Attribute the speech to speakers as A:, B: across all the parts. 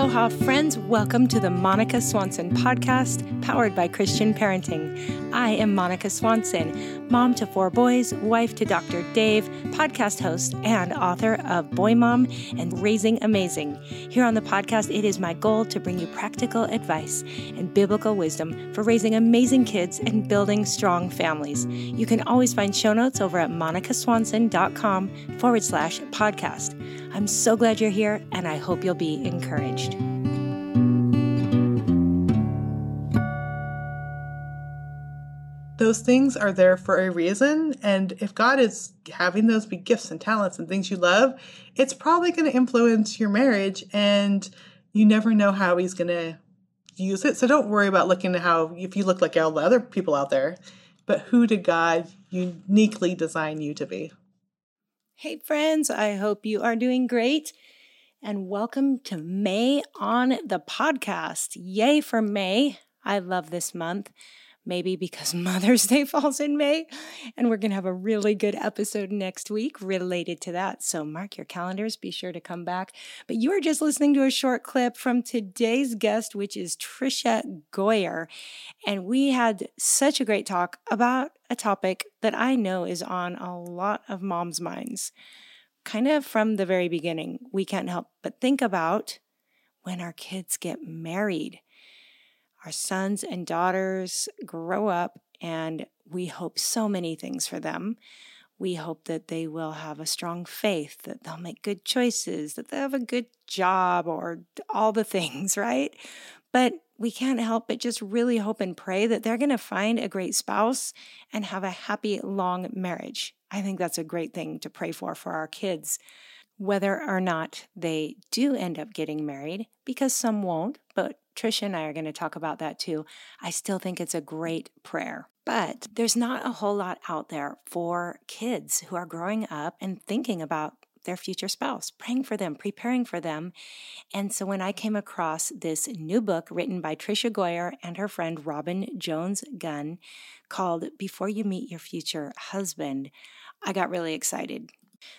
A: Aloha, friends. Welcome to the Monica Swanson podcast, powered by Christian Parenting. I am Monica Swanson, mom to four boys, wife to Dr. Dave, podcast host, and author of Boy Mom and Raising Amazing. Here on the podcast, it is my goal to bring you practical advice and biblical wisdom for raising amazing kids and building strong families. You can always find show notes over at monicaswanson.com forward slash podcast. I'm so glad you're here, and I hope you'll be encouraged.
B: those things are there for a reason. And if God is having those be gifts and talents and things you love, it's probably going to influence your marriage. And you never know how He's going to use it. So don't worry about looking at how, if you look like all the other people out there, but who did God uniquely design you to be?
A: Hey, friends, I hope you are doing great. And welcome to May on the podcast. Yay for May. I love this month maybe because Mother's Day falls in May. And we're going to have a really good episode next week related to that. So mark your calendars, be sure to come back. But you are just listening to a short clip from today's guest, which is Tricia Goyer. And we had such a great talk about a topic that I know is on a lot of moms' minds. Kind of from the very beginning, we can't help but think about when our kids get married our sons and daughters grow up, and we hope so many things for them. We hope that they will have a strong faith, that they'll make good choices, that they'll have a good job, or all the things, right? But we can't help but just really hope and pray that they're going to find a great spouse and have a happy, long marriage. I think that's a great thing to pray for for our kids, whether or not they do end up getting married, because some won't, but Tricia and I are going to talk about that too. I still think it's a great prayer. But there's not a whole lot out there for kids who are growing up and thinking about their future spouse, praying for them, preparing for them. And so when I came across this new book written by Tricia Goyer and her friend Robin Jones Gunn called Before You Meet Your Future Husband, I got really excited.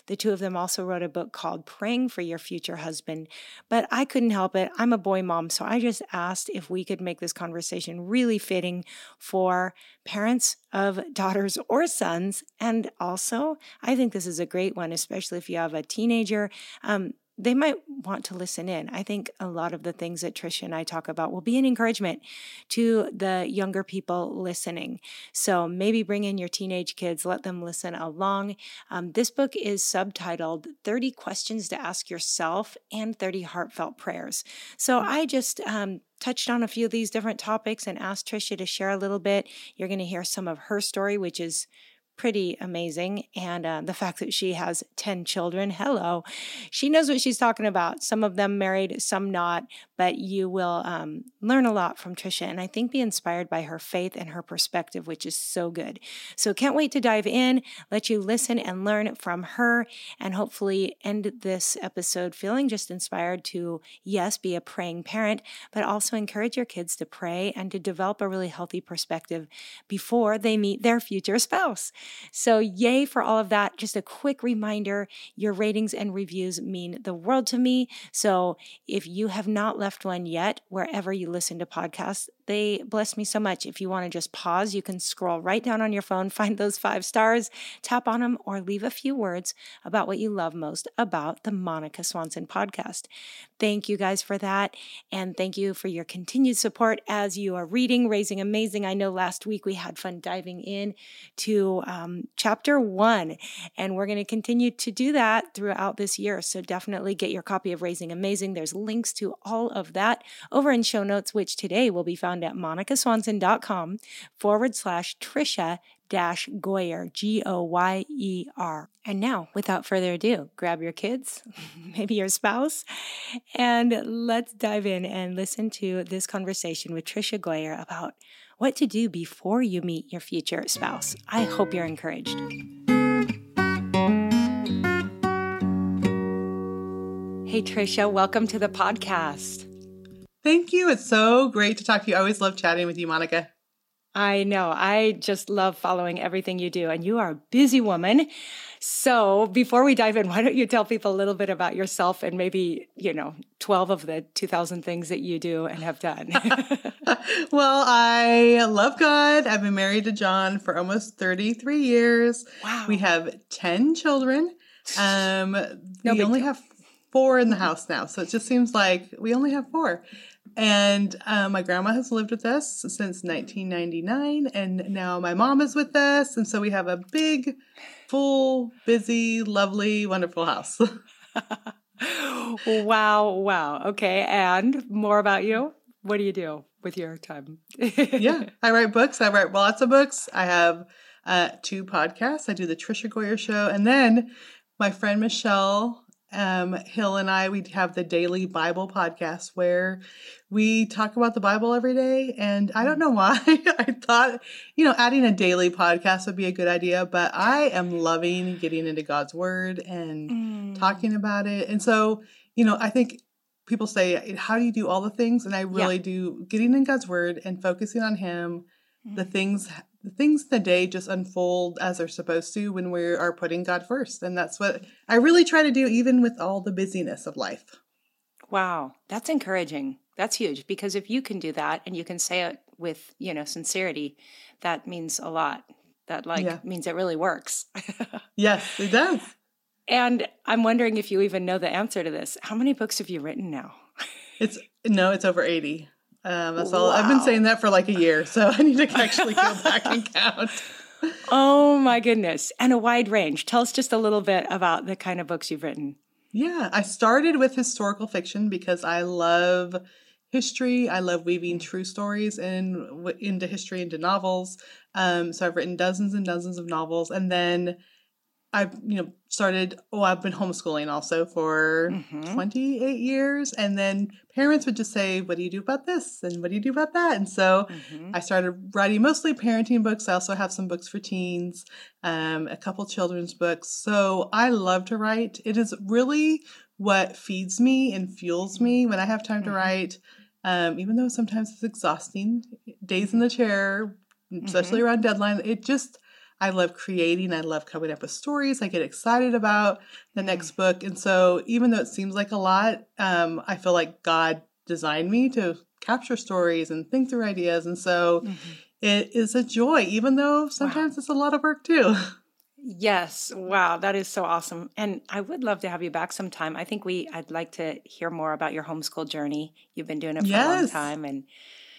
A: The two of them also wrote a book called Praying for Your Future Husband. But I couldn't help it. I'm a boy mom, so I just asked if we could make this conversation really fitting for parents of daughters or sons. And also, I think this is a great one, especially if you have a teenager. Um, they might want to listen in. I think a lot of the things that Tricia and I talk about will be an encouragement to the younger people listening. So maybe bring in your teenage kids, let them listen along. Um, this book is subtitled 30 Questions to Ask Yourself and 30 Heartfelt Prayers. So I just um, touched on a few of these different topics and asked Tricia to share a little bit. You're going to hear some of her story, which is pretty amazing. And uh, the fact that she has 10 children, hello, she knows what she's talking about. Some of them married, some not, but you will um, learn a lot from Tricia. And I think be inspired by her faith and her perspective, which is so good. So can't wait to dive in, let you listen and learn from her, and hopefully end this episode feeling just inspired to, yes, be a praying parent, but also encourage your kids to pray and to develop a really healthy perspective before they meet their future spouse. So, yay for all of that. Just a quick reminder your ratings and reviews mean the world to me. So, if you have not left one yet, wherever you listen to podcasts, they bless me so much. If you want to just pause, you can scroll right down on your phone, find those five stars, tap on them, or leave a few words about what you love most about the Monica Swanson podcast. Thank you guys for that. And thank you for your continued support as you are reading Raising Amazing. I know last week we had fun diving in to um, chapter one, and we're going to continue to do that throughout this year. So definitely get your copy of Raising Amazing. There's links to all of that over in show notes, which today will be found at monicaswanson.com forward slash Tricia dash Goyer, G O Y E R. And now, without further ado, grab your kids, maybe your spouse, and let's dive in and listen to this conversation with Tricia Goyer about what to do before you meet your future spouse. I hope you're encouraged. Hey, Tricia, welcome to the podcast.
B: Thank you. It's so great to talk to you. I always love chatting with you, Monica.
A: I know. I just love following everything you do, and you are a busy woman. So, before we dive in, why don't you tell people a little bit about yourself and maybe, you know, 12 of the 2000 things that you do and have done?
B: well, I love God. I've been married to John for almost 33 years.
A: Wow.
B: We have 10 children. Um,
A: No
B: we only
A: deal.
B: have four in the house now. So it just seems like we only have four. And uh, my grandma has lived with us since 1999. And now my mom is with us. And so we have a big, full, busy, lovely, wonderful house.
A: wow. Wow. Okay. And more about you? What do you do with your time?
B: yeah, I write books. I write lots of books. I have uh, two podcasts. I do the Tricia Goyer Show, and then my friend Michelle um, Hill and I we have the Daily Bible Podcast where we talk about the Bible every day. And I don't know why I thought you know adding a daily podcast would be a good idea, but I am loving getting into God's Word and
A: Mm.
B: talking about it. And so you know I think people say how do you do all the things and i really do getting in god's word and focusing on him the
A: Mm.
B: things the things in the day just unfold as they're supposed to when we are putting god first and that's what i really try to do even with all the busyness of life
A: Wow, that's encouraging. That's huge because if you can do that and you can say it with, you know, sincerity, that means a lot. That like
B: Yeah.
A: means it really works.
B: yes it does
A: and I'm wondering if you even know the answer to this. How many books have you written now?
B: it's no it's over 80 um, that's all i've been saying that for like a year so i need to actually go back and count
A: Oh my goodness. And a wide range. Tell us just a little bit about the kind of books you've written.
B: Yeah, I started with historical fiction because I love history. I love weaving true stories in into history into novels. Um, so I've written dozens and dozens of novels, and then I've you know started. Oh, I've been homeschooling also for
A: Mhm.
B: 28 years, and then parents would just say, "What do you do about this?" and "What do you do about that?" And so
A: Mhm.
B: I started writing mostly parenting books. I also have some books for teens, um, a couple children's books. So I love to write. It is really what feeds me and fuels me when I have time to
A: Mhm.
B: write. Um, even though sometimes it's exhausting, days in the chair, especially around deadline, it just I love creating. I love coming up with stories. I get excited about the next book, and so even though it seems like a lot, um, I feel like God designed me to capture stories and think through ideas, and so
A: Mhm.
B: it is a joy, even though sometimes it's a lot of work too.
A: Yes. Wow. That is so awesome. And I would love to have you back sometime. I think we, I'd like to hear more about your homeschool journey. You've been doing it for a long time. And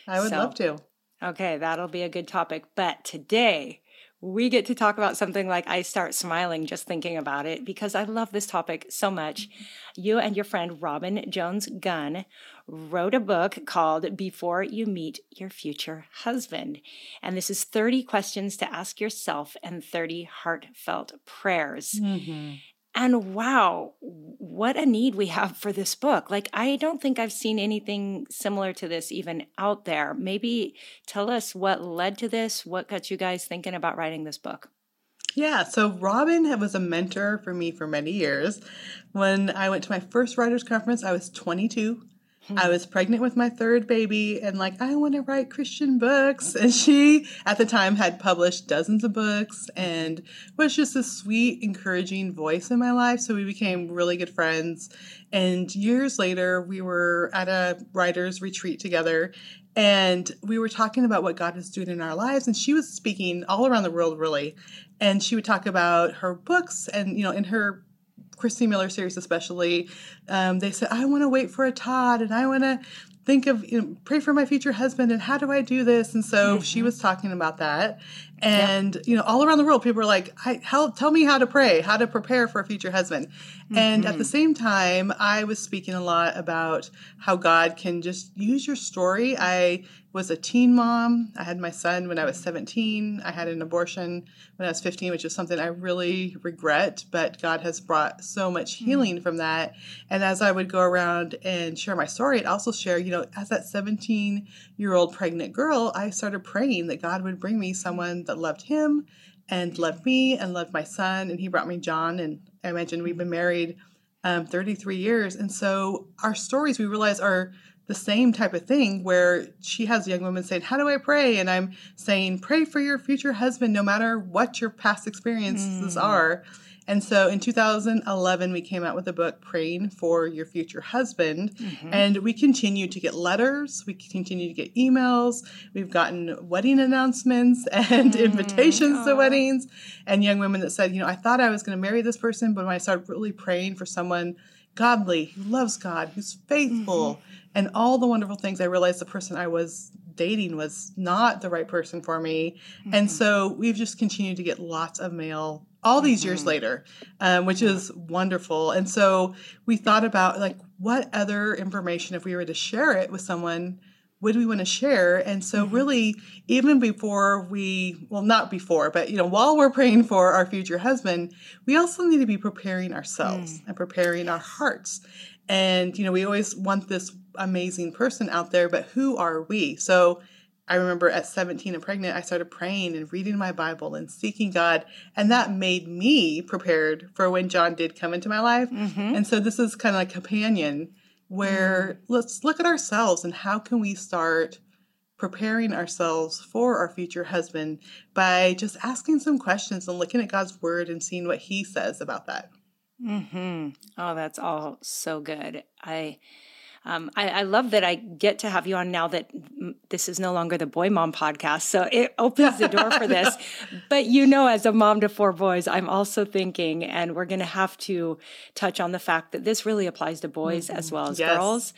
B: I would
A: So-
B: love to.
A: okay, that'll be a good topic. But today we get to talk about something like I start smiling just thinking about it because I love this topic so much. You and your friend Robin Jones Gunn wrote a book called Before You Meet Your Future Husband. And this is 30 questions to ask yourself and 30 heartfelt prayers. Mm-hmm. And wow, what a need we have for this book. Like, I don't think I've seen anything similar to this even out there. Maybe tell us what led to this, what got you guys thinking about writing this book.
B: Yeah, so Robin was a mentor for me for many years. When I went to my first writers conference, I was 22 I hmm. was pregnant with my third baby and like, I want to write Christian books. And she, at the time, had published dozens of books and was just a sweet, encouraging voice in my life. So we became really good friends. And years later, we were at a writer's retreat together and we were talking about what God is doing in our lives. And she was speaking all around the world, really. And she would talk about her books and, you know, in her Christy Miller series, especially, um, they said, I want to wait for a Todd and I want to think of, you know, pray for my future husband and how do I do this? And so mm-hmm. she was talking about that. And, yep. you know, all around the world, people are like, I, how, tell me how to pray, how to prepare for a future husband. Mm-hmm. And at the mm-hmm. same time, I was speaking a lot about how God can just use your story. I was a teen mom. I had my son when I was 17. I had an abortion when I was 15, which is something I really regret, but God has brought so much mm-hmm. healing mm-hmm. from that. And as I would go around and share my story, I'd also share, you know, as that 17 year old pregnant girl, I started praying that God would bring me someone that loved him and loved me and loved my son. And he brought me John. And I imagine we've been married um, 33 years. And so our stories, we realize, are the same type of thing where she has a young women saying, How do I pray? And I'm saying, Pray for your future husband, no matter what your past experiences mm. are. And so in 2011, we came out with a book, Praying for Your Future Husband. Mm-hmm. And we continue to get letters, we continue to get emails. We've gotten wedding announcements and mm-hmm. invitations Aww. to weddings, and young women that said, You know, I thought I was going to marry this person, but when I started really praying for someone godly, who loves God, who's faithful, mm-hmm. and all the wonderful things, I realized the person I was dating was not the right person for me. Mm-hmm. And so we've just continued to get lots of mail all these mm-hmm. years later, um, which is wonderful. And so we thought about like what other information, if we were to share it with someone, would we want to share? And so, mm-hmm. really, even before we, well, not before, but you know, while we're praying for our future husband, we also need to be preparing ourselves mm. and preparing our hearts. And you know, we always want this amazing person out there, but who are we? So I remember at 17 and pregnant, I started praying and reading my Bible and seeking God. And that made me prepared for when John did come into my life. Mm-hmm. And so this is kind of like a companion where mm-hmm. let's look at ourselves and how can we start preparing ourselves for our future husband by just asking some questions and looking at God's word and seeing what he says about that.
A: Mm-hmm. Oh, that's all so good. I um, I, I, love that I get to have you on now that this is no longer the Boy Mom podcast. So it opens the door for this. but you know, as a mom to four boys, I'm also thinking, and we're going to have to touch on the fact that this really applies to boys mm-hmm. as well as yes. girls.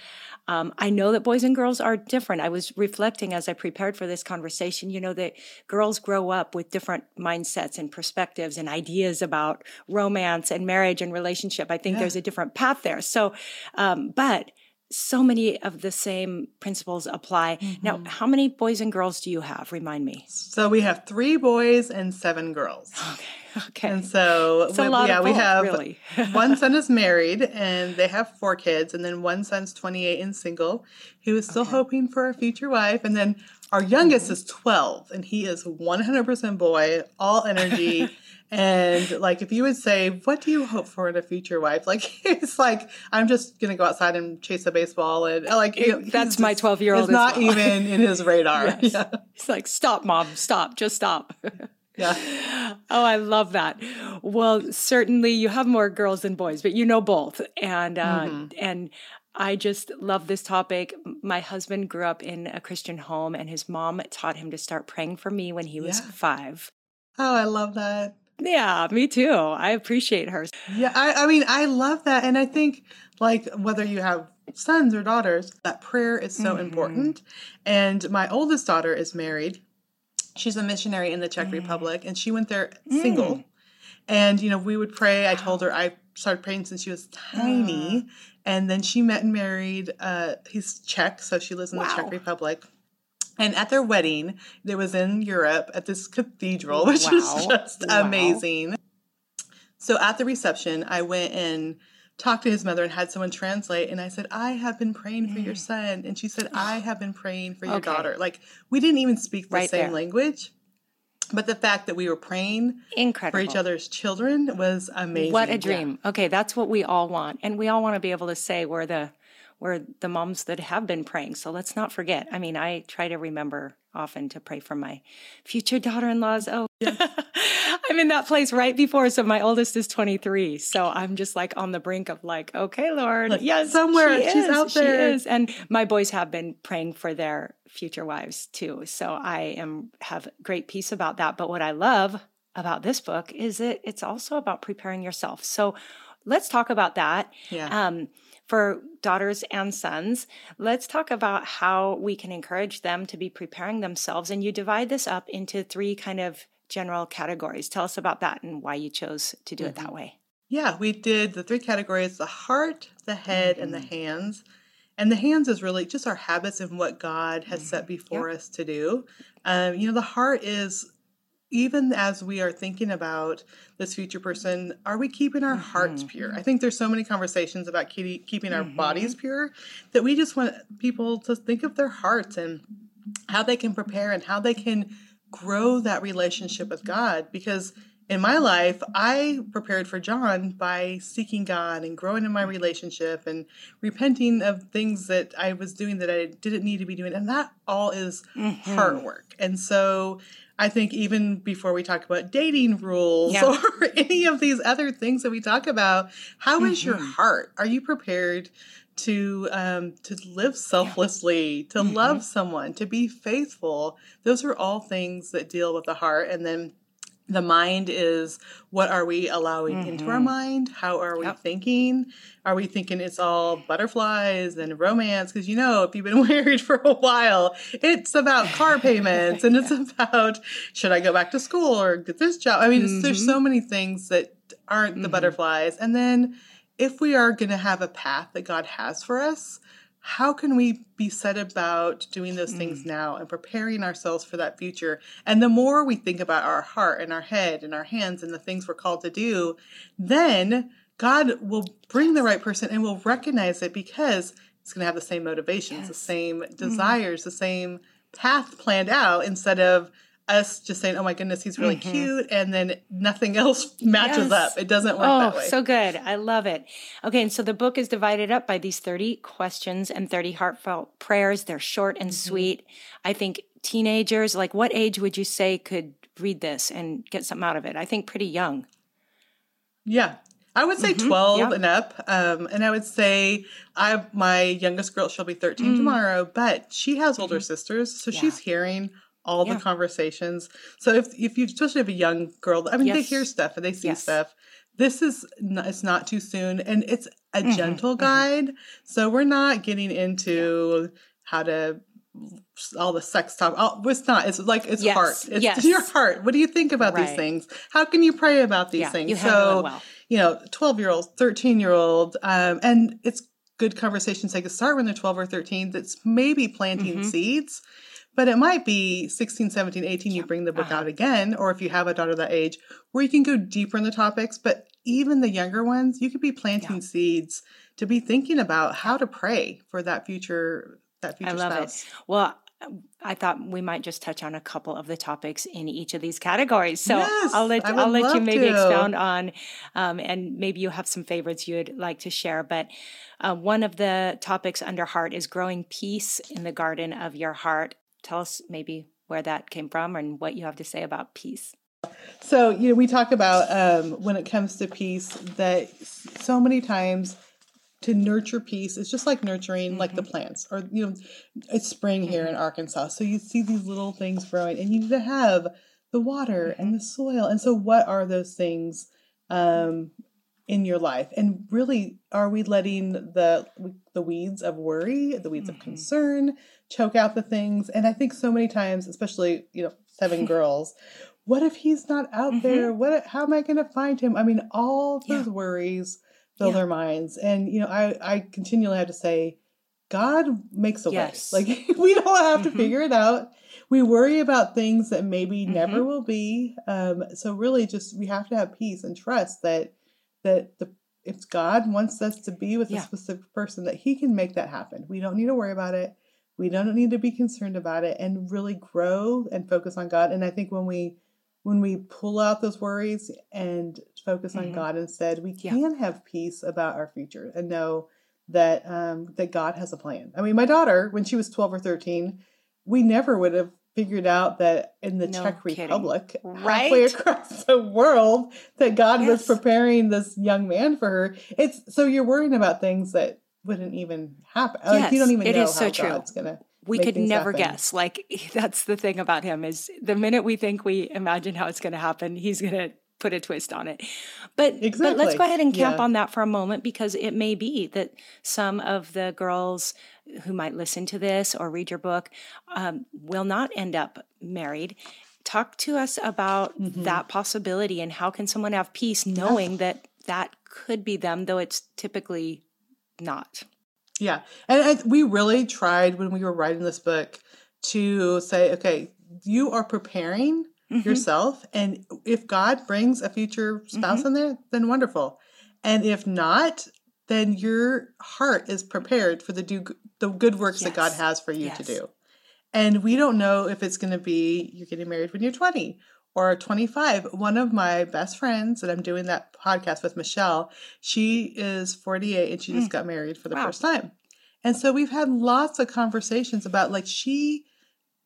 A: Um, I know that boys and girls are different. I was reflecting as I prepared for this conversation, you know, that girls grow up with different mindsets and perspectives and ideas about romance and marriage and relationship. I think yeah. there's a different path there. So, um, but so many of the same principles apply. Mm-hmm. Now, how many boys and girls do you have? Remind me.
B: So we have three boys and seven girls.
A: Okay. Okay.
B: And so,
A: we, yeah, both,
B: we have
A: really.
B: one son is married and they have four kids, and then one son's 28 and single, He was still okay. hoping for a future wife. And then our youngest mm-hmm. is 12, and he is 100% boy, all energy. And like, if you would say, "What do you hope for in a future wife?" Like, it's like I'm just gonna go outside and chase a baseball, and like
A: you know, that's my 12 year old.
B: It's not well. even in his radar.
A: yes. yeah. He's like, "Stop, mom! Stop! Just stop." Yeah. Oh, I love that. Well, certainly you have more girls than boys, but you know both, and uh, mm-hmm. and I just love this topic. My husband grew up in a Christian home, and his mom taught him to start praying for me when he was yeah. five.
B: Oh, I love that.
A: Yeah, me too. I appreciate her.
B: Yeah, I, I mean, I love that. And I think, like, whether you have sons or daughters, that prayer is so mm-hmm. important. And my oldest daughter is married. She's a missionary in the Czech Republic, and she went there single. And you know, we would pray. I told her I started praying since she was tiny, and then she met and married. Uh, he's Czech, so she lives in the Czech Republic. And at their wedding, that was in Europe at this cathedral, which was just
A: Wow.
B: amazing. So at the reception, I went and talked to his mother and had someone translate. And I said, I have been praying for your mm. son. And she said, I have been praying for your
A: Okay.
B: daughter. Like, we didn't even speak the
A: Right
B: same
A: there.
B: language. But the fact that we were praying
A: Incredible.
B: for each other's children was amazing.
A: What a
B: Yeah.
A: dream. Okay, that's what we all want. And we all want to be able to say we're the we're the moms that have been praying. So let's not forget. I mean, I try to remember often to pray for my future daughter-in-laws. Oh, I'm in that place right before. So my oldest is 23. So I'm just like on the brink of like, okay, Lord,
B: Like,
A: yes,
B: somewhere,
A: she
B: she's
A: is,
B: out
A: she
B: there.
A: is. And my boys have been praying for their future wives too. So I am have great peace about that. But what I love about this book is that it's also about preparing yourself. So let's talk about that.
B: Yeah.
A: Um, for daughters and sons, let's talk about how we can encourage them to be preparing themselves. And you divide this up into three kind of general categories. Tell us about that and why you chose to do it
B: Mm-hmm.
A: that way.
B: Yeah, we did the three categories the heart, the head, and the
A: Mm-hmm.
B: hands. And the hands is really just our habits and what God has
A: Mm-hmm.
B: set before us to do. Um, you know, the heart is even as we are thinking about this future person, are we keeping our hearts
A: Mm-hmm.
B: pure? I think there's so many conversations about keep, keeping our bodies pure that we just want people to think of their hearts and how they can prepare and how they can grow that relationship with God. Because in my life, I prepared for John by seeking God and growing in my relationship and repenting of things that I was doing that I didn't need to be doing. And that all is hard work. And so I think even before we talk about dating rules
A: Yeah.
B: or any of these other things that we talk about, how is your heart? Are you prepared to um, to live selflessly, to love someone, to be faithful? Those are all things that deal with the heart, and then the mind is what are we allowing into our mm-hmm. mind? How are we
A: Yep.
B: thinking? Are we thinking it's all butterflies and romance? Because you know, if you've been married for a while, it's about car payments and it's about should I go back to school or get this job? I mean, it's, there's so mm-hmm. many things that aren't the mm-hmm. butterflies. And then if we are going to have a path that God has for us, how can we be set about doing those things mm. now and preparing ourselves for that future? And the more we think about our heart and our head and our hands and the things we're called to do, then God will bring the right person and will recognize it because it's going to have the same motivations, the same mm. desires, the same path planned out instead of us just saying, oh my goodness, he's really cute. And then nothing else matches
A: Yes.
B: up. It doesn't work
A: Oh,
B: that way.
A: so good. I love it. Okay, and so the book is divided up by these 30 questions and 30 heartfelt prayers. They're short and
B: Mm-hmm.
A: sweet. I think teenagers, like what age would you say could read this and get something out of it? I think pretty young.
B: Yeah. I would say 12
A: yeah.
B: and up. Um, and I would say I my youngest girl, she'll be 13 tomorrow, but she has older sisters. So she's hearing all
A: Yeah.
B: the conversations. So if, if you, especially have a young girl, I mean, they hear stuff and they see
A: Yes.
B: stuff. This is, not, it's not too soon. And it's a gentle guide. So we're not getting into how to all the sex talk. Oh, it's not. It's like it's
A: Yes,
B: heart. It's
A: yes.
B: your heart. What do you think about these things? How can you pray about these
A: Yeah,
B: things?
A: you
B: so
A: well.
B: you know, 12 year old, 13 year old, um, and it's good conversations they can start when they're 12 or 13 that's maybe planting
A: Mm-hmm.
B: seeds. But it might be 16, 17, 18, you bring the book
A: Uh-huh.
B: out again, or if you have a daughter that age, where you can go deeper in the topics. But even the younger ones, you could be planting seeds to be thinking about how to pray for that future that future
A: I love
B: spouse.
A: it. Well, I thought we might just touch on a couple of the topics in each of these categories. So
B: Yes,
A: I'll let I'll let you maybe
B: to.
A: expound on, um, and maybe you have some favorites you'd like to share. But uh, one of the topics under heart is growing peace in the garden of your heart. Tell us maybe where that came from and what you have to say about peace.
B: So, you know, we talk about um, when it comes to peace that so many times to nurture peace is just like nurturing like the plants or, you know, it's spring here in Arkansas. So you see these little things growing and you need to have the water and the soil. And so, what are those things um, in your life? And really, are we letting the the weeds of worry, the weeds of concern, choke out the things? And I think so many times, especially you know seven girls. What if he's not out
A: Mm-hmm.
B: there? What? How am I going to find him? I mean, all those
A: Yeah.
B: worries fill
A: Yeah.
B: their minds, and you know, I I continually have to say, God makes a
A: Yes.
B: way. Like we don't have to
A: Mhm.
B: figure it out. We worry about things that maybe
A: Mm-hmm.
B: never will be. Um, so really, just we have to have peace and trust that that the if God wants us to be with
A: Yeah.
B: a specific person, that He can make that happen. We don't need to worry about it. We don't need to be concerned about it, and really grow and focus on God. And I think when we when we pull out those worries and focus on
A: Mhm.
B: God instead, we
A: Yeah.
B: can have peace about our future and know that um, that God has a plan. I mean, my daughter, when she was twelve or thirteen, we never would have figured out that in the
A: No
B: Czech
A: kidding.
B: Republic, halfway
A: Right?
B: across the world, that God was preparing this young man for her. It's so you're worrying about things that wouldn't even happen. like you don't even
A: it
B: know
A: is so
B: how
A: true.
B: God's gonna.
A: we could never
B: happen.
A: guess. Like that's the thing about him is the minute we think we imagine how it's going to happen, he's going to put a twist on it. But but let's go ahead and camp
B: Yeah.
A: on that for a moment because it may be that some of the girls who might listen to this or read your book um, will not end up married. Talk to us about
B: Mm-hmm.
A: that possibility and how can someone have peace knowing that that could be them, though it's typically not.
B: Yeah. And I, we really tried when we were writing this book to say, okay, you are preparing
A: Mhm.
B: yourself. And if God brings a future spouse in there, then wonderful. And if not, then your heart is prepared for the do the good works that God has for you to do. And we don't know if it's going to be you're getting married when you're 20 or 25. One of my best friends that I'm doing that podcast with, Michelle, she is 48 and she just got married for the
A: Mm. Wow.
B: first time. And so we've had lots of conversations about like she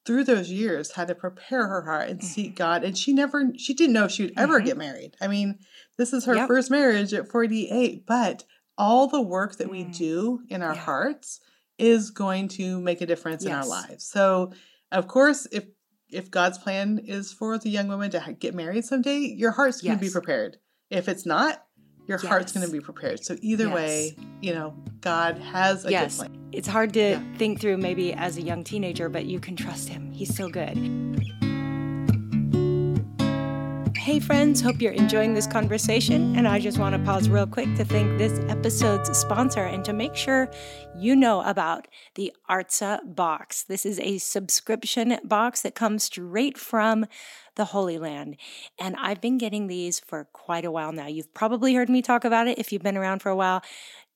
B: through those years had to prepare her heart and
A: Mm-hmm.
B: seek God and she never she didn't know she would ever get married. I mean, this is her
A: Yep.
B: first marriage at 48, but all the work that we
A: Mm.
B: do in our
A: Yeah.
B: hearts is going to make a difference in our lives. So, of course, if if God's plan is for the young woman to get married someday, your heart's going to be prepared. If it's not, your heart's going to be prepared. So either
A: Yes.
B: way, you know, God has a
A: yes.
B: good plan.
A: It's hard to
B: Yeah.
A: think through maybe as a young teenager, but you can trust him. He's so good. Hey, friends, hope you're enjoying this conversation. And I just want to pause real quick to thank this episode's sponsor and to make sure you know about the Artza box. This is a subscription box that comes straight from the Holy Land. And I've been getting these for quite a while now. You've probably heard me talk about it if you've been around for a while.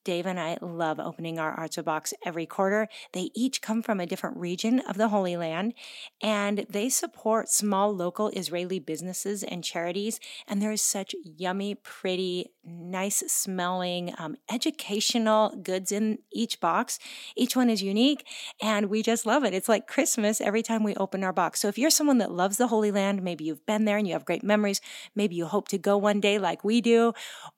A: Dave and I love opening our Artza box every quarter. They each come from a different region of the Holy Land and they support small local Israeli businesses and charities. And there is such yummy, pretty, nice smelling, um, educational goods in each box. Each one is unique and we just love it. It's like Christmas every time we open our box. So if you're someone that loves the Holy Land, maybe you've been there and you have great memories, maybe you hope to go one day like we do,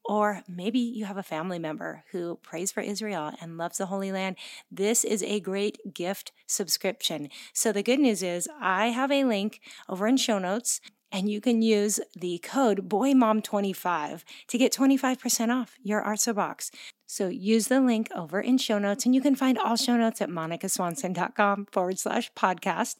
A: or maybe you have a family member who prays for Israel and loves the Holy Land, this is a great gift subscription. So the good news is I have a link over in show notes and you can use the code BOYMOM25 to get 25% off your Artza box. So use the link over in show notes and you can find all show notes at monicaswanson.com forward slash podcast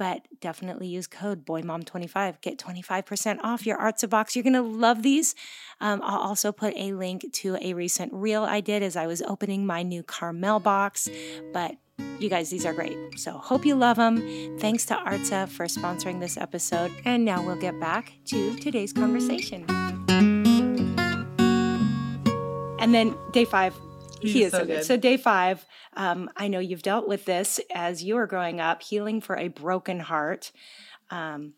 A: but definitely use code BOYMOM25. Get 25% off your Artza box. You're going to love these. Um, I'll also put a link to a recent reel I did as I was opening my new Carmel box. But you guys, these are great. So hope you love them. Thanks to Artza for sponsoring this episode. And now we'll get back to today's conversation. And then day five, he is
B: so
A: so good.
B: good.
A: So day five, um, I know you've dealt with this as you were growing up, healing for a broken heart. Um,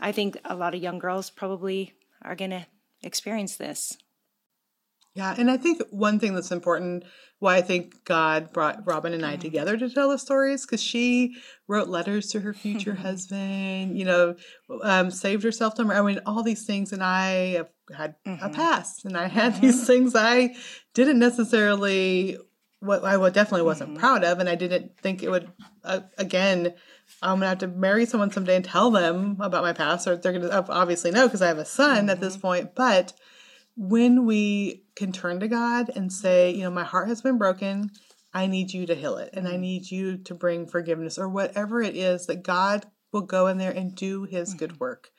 A: I think a lot of young girls probably are going to experience this.
B: Yeah, and I think one thing that's important, why I think God brought Robin and I together to tell the stories, because she wrote letters to her future husband, you know, um, saved herself to. I mean, all these things, and I have had a
A: Mhm.
B: past, and I had these things I didn't necessarily, what I definitely wasn't
A: Mhm.
B: proud of, and I didn't think it would. Uh, again, I'm gonna have to marry someone someday and tell them about my past, or they're gonna obviously know because I have a son at this point, but when we can turn to God and say, you know, my heart has been broken, I need you to heal it, and I need you to bring forgiveness, or whatever it is that God will go in there and do his mm-hmm. good work.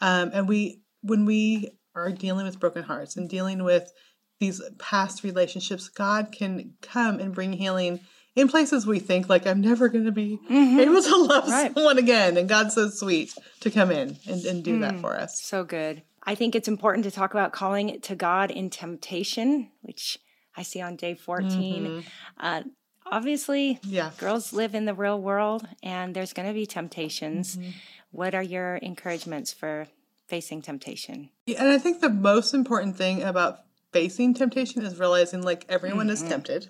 B: Um, and we, when we are dealing with broken hearts and dealing with these past relationships, God can come and bring healing in places we think like I'm never going to be mm-hmm. able to love right. someone again. And God's so sweet to come in and, and do mm, that for us.
A: So good. I think it's important to talk about calling it to God in temptation, which I see on day 14. Mm-hmm. Uh, obviously, yeah. girls live in the real world and there's going to be temptations. Mm-hmm. What are your encouragements for facing temptation?
B: Yeah, and I think the most important thing about facing temptation is realizing like everyone mm-hmm. is tempted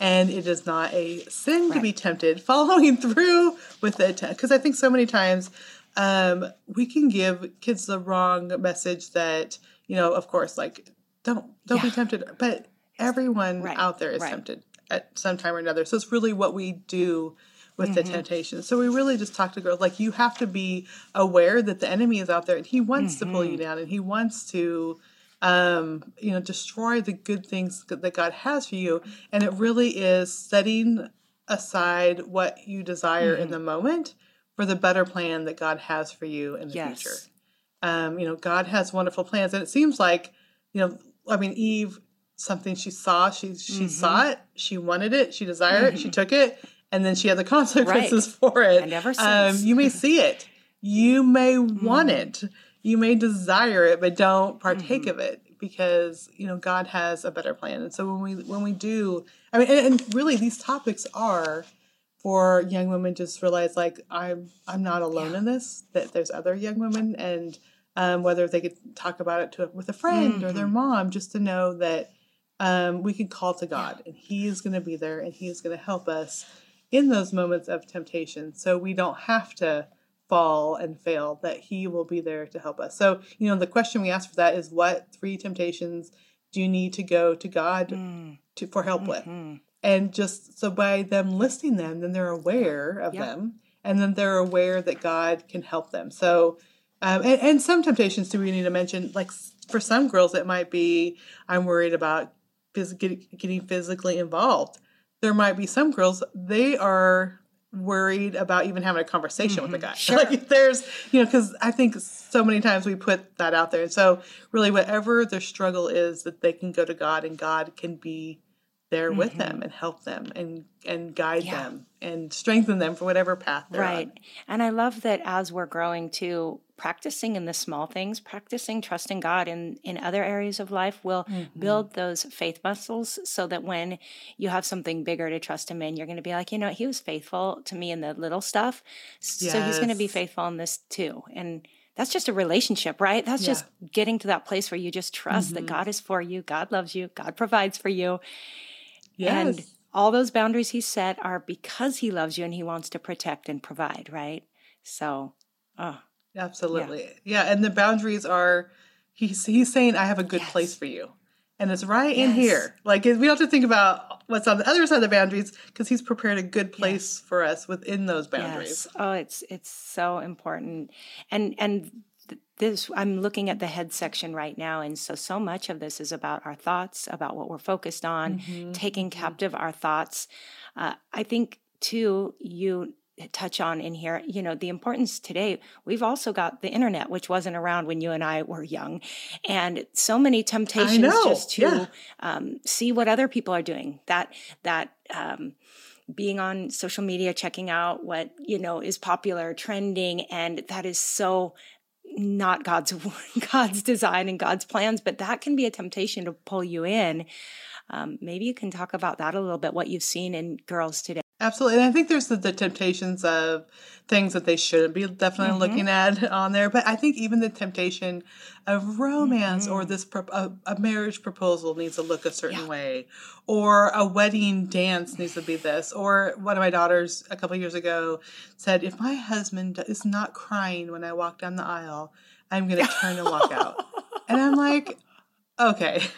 B: and it is not a sin right. to be tempted following through with it because i think so many times um, we can give kids the wrong message that you know of course like don't don't yeah. be tempted but everyone right. out there is right. tempted at some time or another so it's really what we do with mm-hmm. the temptation so we really just talk to girls like you have to be aware that the enemy is out there and he wants mm-hmm. to pull you mm-hmm. down and he wants to um, you know, destroy the good things that God has for you. And it really is setting aside what you desire mm-hmm. in the moment for the better plan that God has for you in the yes. future. Um, you know, God has wonderful plans, and it seems like, you know, I mean, Eve, something she saw, she she mm-hmm. saw it, she wanted it, she desired mm-hmm. it, she took it, and then she had the consequences right. for it.
A: And ever since,
B: um, you may see it, you may want mm-hmm. it, you may desire it, but don't partake mm-hmm. of it because you know God has a better plan. And so when we when we do, I mean, and, and really these topics are for young women just realize like I'm I'm not alone yeah. in this. That there's other young women, and um, whether they could talk about it to with a friend mm-hmm. or their mm-hmm. mom, just to know that um, we can call to God, and He is going to be there, and He is going to help us in those moments of temptation, so we don't have to fall and fail, that He will be there to help us. So, you know, the question we ask for that is what three temptations do you need to go to God mm. to, for help mm-hmm. with? And just so by them listing them, then they're aware of them and then they're aware that God can help them. So, um, and, and some temptations too, we need to mention, like for some girls, it might be I'm worried about phys- getting physically involved. There might be some girls, they are worried about even having a conversation mm-hmm. with a guy. Sure. Like there's, you know, because I think so many times we put that out there. And so really whatever their struggle is that they can go to God and God can be there mm-hmm. with them and help them and and guide yeah. them and strengthen them for whatever path they're on. right. on.
A: And I love that as we're growing too, practicing in the small things, practicing trusting God in in other areas of life will mm-hmm. build those faith muscles so that when you have something bigger to trust him in, you're going to be like, you know, he was faithful to me in the little stuff. Yes. So he's going to be faithful in this too. And that's just a relationship, right? That's yeah. just getting to that place where you just trust mm-hmm. that God is for you, God loves you, God provides for you. Yes. And all those boundaries he set are because he loves you and he wants to protect and provide, right? So, oh.
B: Absolutely. Yeah, yeah and the boundaries are he's he's saying I have a good yes. place for you. And it's right yes. in here. Like we don't have to think about what's on the other side of the boundaries because he's prepared a good place yes. for us within those boundaries.
A: Yes. Oh, it's it's so important. And and this i'm looking at the head section right now and so so much of this is about our thoughts about what we're focused on mm-hmm. taking mm-hmm. captive our thoughts uh, i think too you touch on in here you know the importance today we've also got the internet which wasn't around when you and i were young and so many temptations just to yeah. um, see what other people are doing that that um, being on social media checking out what you know is popular trending and that is so not God's God's design and God's plans, but that can be a temptation to pull you in. Um, maybe you can talk about that a little bit, what you've seen in girls today.
B: Absolutely. And I think there's the, the temptations of things that they shouldn't be definitely mm-hmm. looking at on there. But I think even the temptation of romance mm-hmm. or this pro- a, a, marriage proposal needs to look a certain yeah. way, or a wedding dance needs to be this. Or one of my daughters a couple years ago said, if my husband is not crying when I walk down the aisle, I'm going to turn and walk out. And I'm like, okay.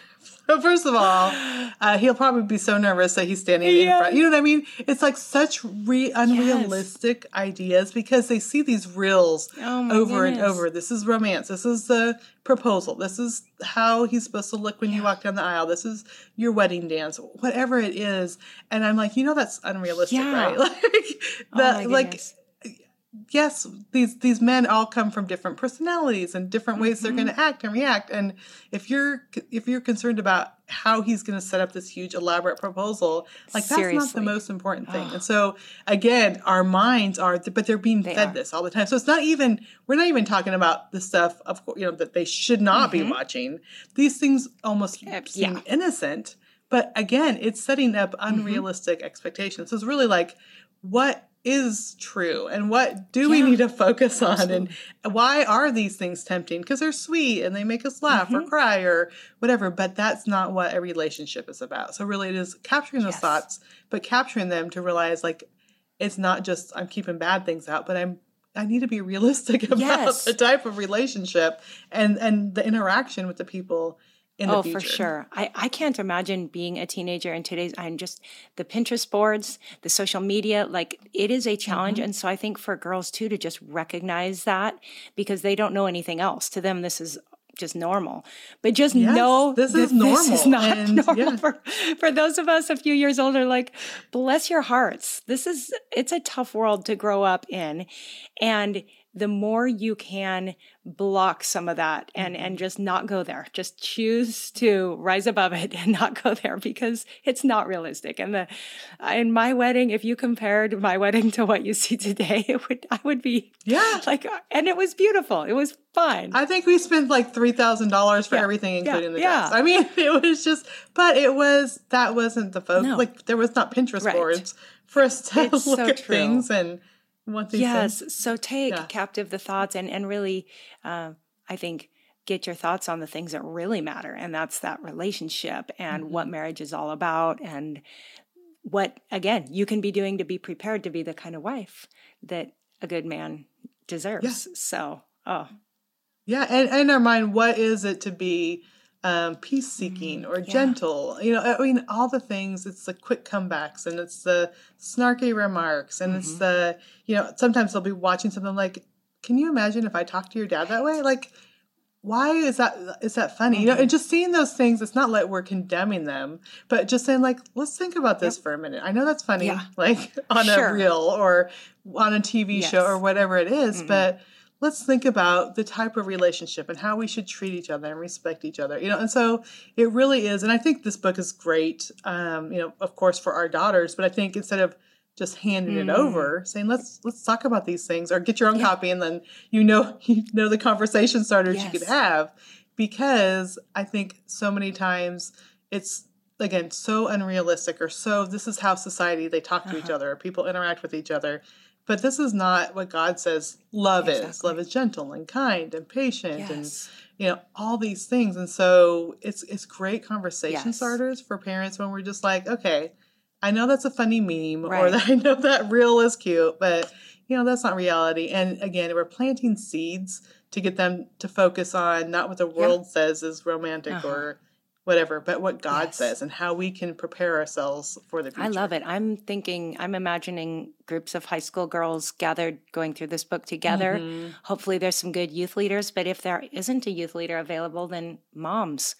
B: first of all, uh, he'll probably be so nervous that he's standing in front. You know what I mean? It's like such re- unrealistic yes. ideas because they see these reels oh over goodness. and over. This is romance. This is the proposal. This is how he's supposed to look when yeah. you walk down the aisle. This is your wedding dance, whatever it is. And I'm like, you know, that's unrealistic, yeah. right? like,
A: that, oh like
B: yes, these these men all come from different personalities and different ways
A: Mm-hmm.
B: they're going to act and react. And if you're if you're concerned about how he's going to set up this huge elaborate proposal, like that's not the most important thing. And so again, our minds are, but they're being
A: They
B: fed
A: are.
B: this all the time. So it's not even we're not even talking about the stuff of course you know that they should not be watching. These things almost
A: Uh,
B: seem innocent, but again, it's setting up
A: Mm-hmm.
B: unrealistic expectations. So it's really like what is true and what do we need to focus on and why are these things tempting because they're sweet and they make us laugh
A: Mm-hmm.
B: or cry or whatever but that's not what a relationship is about so really it is capturing those
A: Yes.
B: thoughts but capturing them to realize like it's not just i'm keeping bad things out but i'm i need to be realistic about
A: Yes.
B: the type of relationship and and the interaction with the people
A: oh,
B: future
A: for sure. I, I can't imagine being a teenager in today's and just the Pinterest boards, the social media, like it is a challenge.
B: Mm-hmm.
A: And so I think for girls too to just recognize that because they don't know anything else. To them, this is just normal. But just
B: Yes,
A: know
B: this is
A: This is not
B: and,
A: normal
B: yeah.
A: for, for those of us a few years older. Like, bless your hearts. This is it's a tough world to grow up in, and the more you can block some of that and
B: Mm-hmm.
A: and just not go there just choose to rise above it and not go there because it's not realistic and the in my wedding if you compared my wedding to what you see today it would i would be
B: Yeah.
A: like and it was beautiful it was fun
B: I think we spent like three thousand dollars for
A: Yeah,
B: everything,
A: yeah,
B: including the
A: yeah.
B: dress. I mean, it was just, but it was that wasn't the focus.
A: No.
B: Like there was not Pinterest
A: Right.
B: boards for us to
A: It's
B: look
A: so
B: at
A: true.
B: things and what
A: yes
B: things.
A: so take
B: Yeah.
A: captive the thoughts and and really uh, i think get your thoughts on the things that really matter and that's that relationship and what
B: Mm-hmm.
A: marriage is all about and what again you can be doing to be prepared to be the kind of wife that a good man deserves so oh
B: Yeah, and, and in our mind, what is it to be um, peace seeking or
A: Mm, yeah.
B: gentle? You know, I mean, all the things. It's the quick comebacks and it's the snarky remarks and
A: Mm-hmm.
B: it's the you know sometimes they'll be watching something like, can you imagine if I talked to your dad that way? Like, why is that is that funny? You know,
A: Mm-hmm.
B: and just seeing those things, it's not like we're condemning them, but just saying like, let's think about this for a minute. I know that's funny,
A: Yeah.
B: like on
A: Sure.
B: a reel or on a TV show or whatever it is, but let's think about the type of relationship and how we should treat each other and respect each other you know and so it really is and i think this book is great um, you know of course for our daughters but i think instead of just handing it over saying let's let's talk about these things or get your own
A: Mm. Yeah.
B: copy and then you know you know the conversation starters you could have because i think so many times it's again so unrealistic or so this is how society they talk to each
A: Uh-huh.
B: other or people interact with each other but this is not what god says love is. Love is gentle and kind and patient and you know all these things. And so it's it's great conversation
A: Yes.
B: starters for parents when we're just like okay i know that's a funny meme or that i know that reel is cute but you know that's not reality. And again we're planting seeds to get them to focus on not what the world says is romantic
A: Uh-huh.
B: or whatever but what god
A: Yes.
B: says and how we can prepare ourselves for the future
A: I love it. I'm thinking, I'm imagining groups of high school girls gathered going through this book together.
B: Mhm.
A: Hopefully, there's some good youth leaders, but if there isn't a youth leader available, then moms,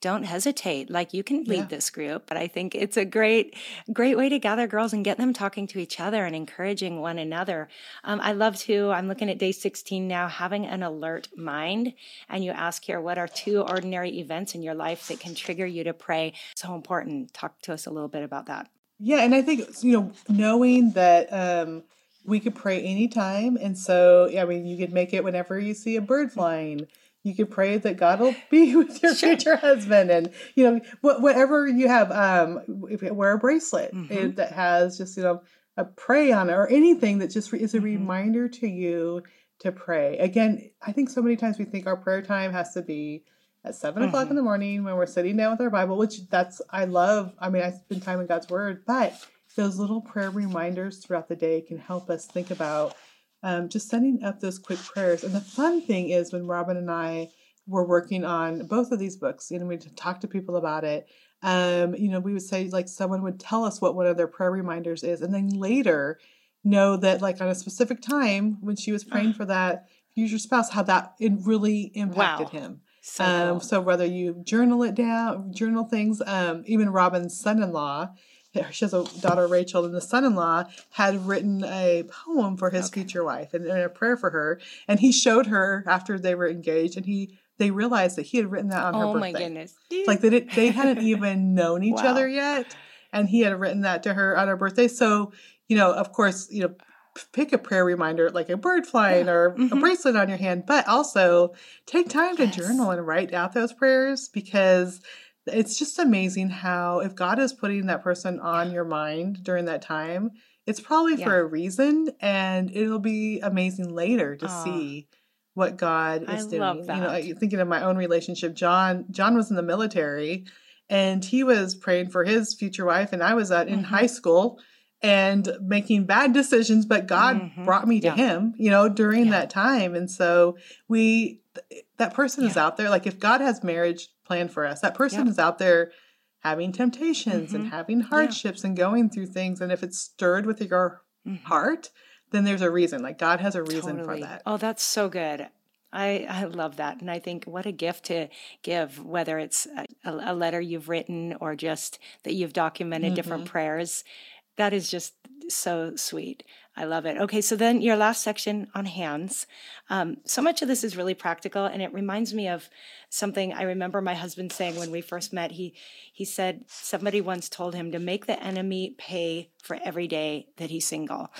A: don't hesitate. Like you can lead
B: Yeah.
A: this group, but I think it's a great, great way to gather girls and get them talking to each other and encouraging one another. Um, I love to, I'm looking at day 16 now, having an alert mind. And you ask here, what are two ordinary events in your life that can trigger you to pray? So important. Talk to us a little bit about that.
B: Yeah, and I think you know, knowing that um, we could pray anytime, and so yeah, I mean, you could make it whenever you see a bird flying. You could pray that God will be with your
A: Sure.
B: future husband, and you know, wh- whatever you have. Um, if you wear a bracelet
A: Mhm.
B: eh, that has just you know a pray on it, or anything that just re- is a
A: Mhm.
B: reminder to you to pray. Again, I think so many times we think our prayer time has to be at 7 o'clock
A: Mm-hmm.
B: in the morning when we're sitting down with our Bible, which that's, I love. I mean, I spend time in God's Word, but those little prayer reminders throughout the day can help us think about um, just setting up those quick prayers. And the fun thing is when Robin and I were working on both of these books, you know, we talk to people about it. Um, you know, we would say like someone would tell us what one of their prayer reminders is, and then later know that like on a specific time when she was praying for that future spouse, how that it really impacted
A: Wow.
B: him.
A: So,
B: Um, so whether you journal it down, journal things, um, even Robin's son-in-law she has a daughter Rachel, and the son-in-law had written a poem for his
A: Okay.
B: future wife and, and a prayer for her. And he showed her after they were engaged, and he they realized that he had written that on her
A: Oh
B: birthday.
A: my goodness.
B: Like they did, they hadn't even known each
A: Wow.
B: other yet, and he had written that to her on her birthday. So you know, of course, you know, p- pick a prayer reminder like a bird flying or a
A: Mhm.
B: bracelet on your hand, but also take time to
A: Yes.
B: journal and write out those prayers because it's just amazing how if God is putting that person on your mind during that time, it's probably for a reason, and it'll be amazing later to
A: Aw.
B: see what God
A: I
B: is doing.
A: love
B: You know, thinking of my own relationship, John. John was in the military, and he was praying for his future wife, and I was at in
A: Mhm.
B: high school and making bad decisions, but God
A: Mhm.
B: brought me to
A: Yeah.
B: him. You know, during
A: Yeah.
B: that time, and so we that person is out there. Like if God has marriage planned for us, that person
A: Yep.
B: is out there having temptations and
A: Mhm.
B: having hardships and going through things. And if it's stirred with your
A: Mhm.
B: heart, then there's a reason. Like God has a reason
A: Totally.
B: for that.
A: Oh, that's so good. I, I love that. And I think what a gift to give, whether it's a, a letter you've written or just that you've documented different
B: Mm-hmm.
A: prayers. That is just so sweet. I love it. Okay, so then your last section on hands. Um, so much of this is really practical, and it reminds me of something I remember my husband saying when we first met. He he said somebody once told him to make the enemy pay for every day that he's single,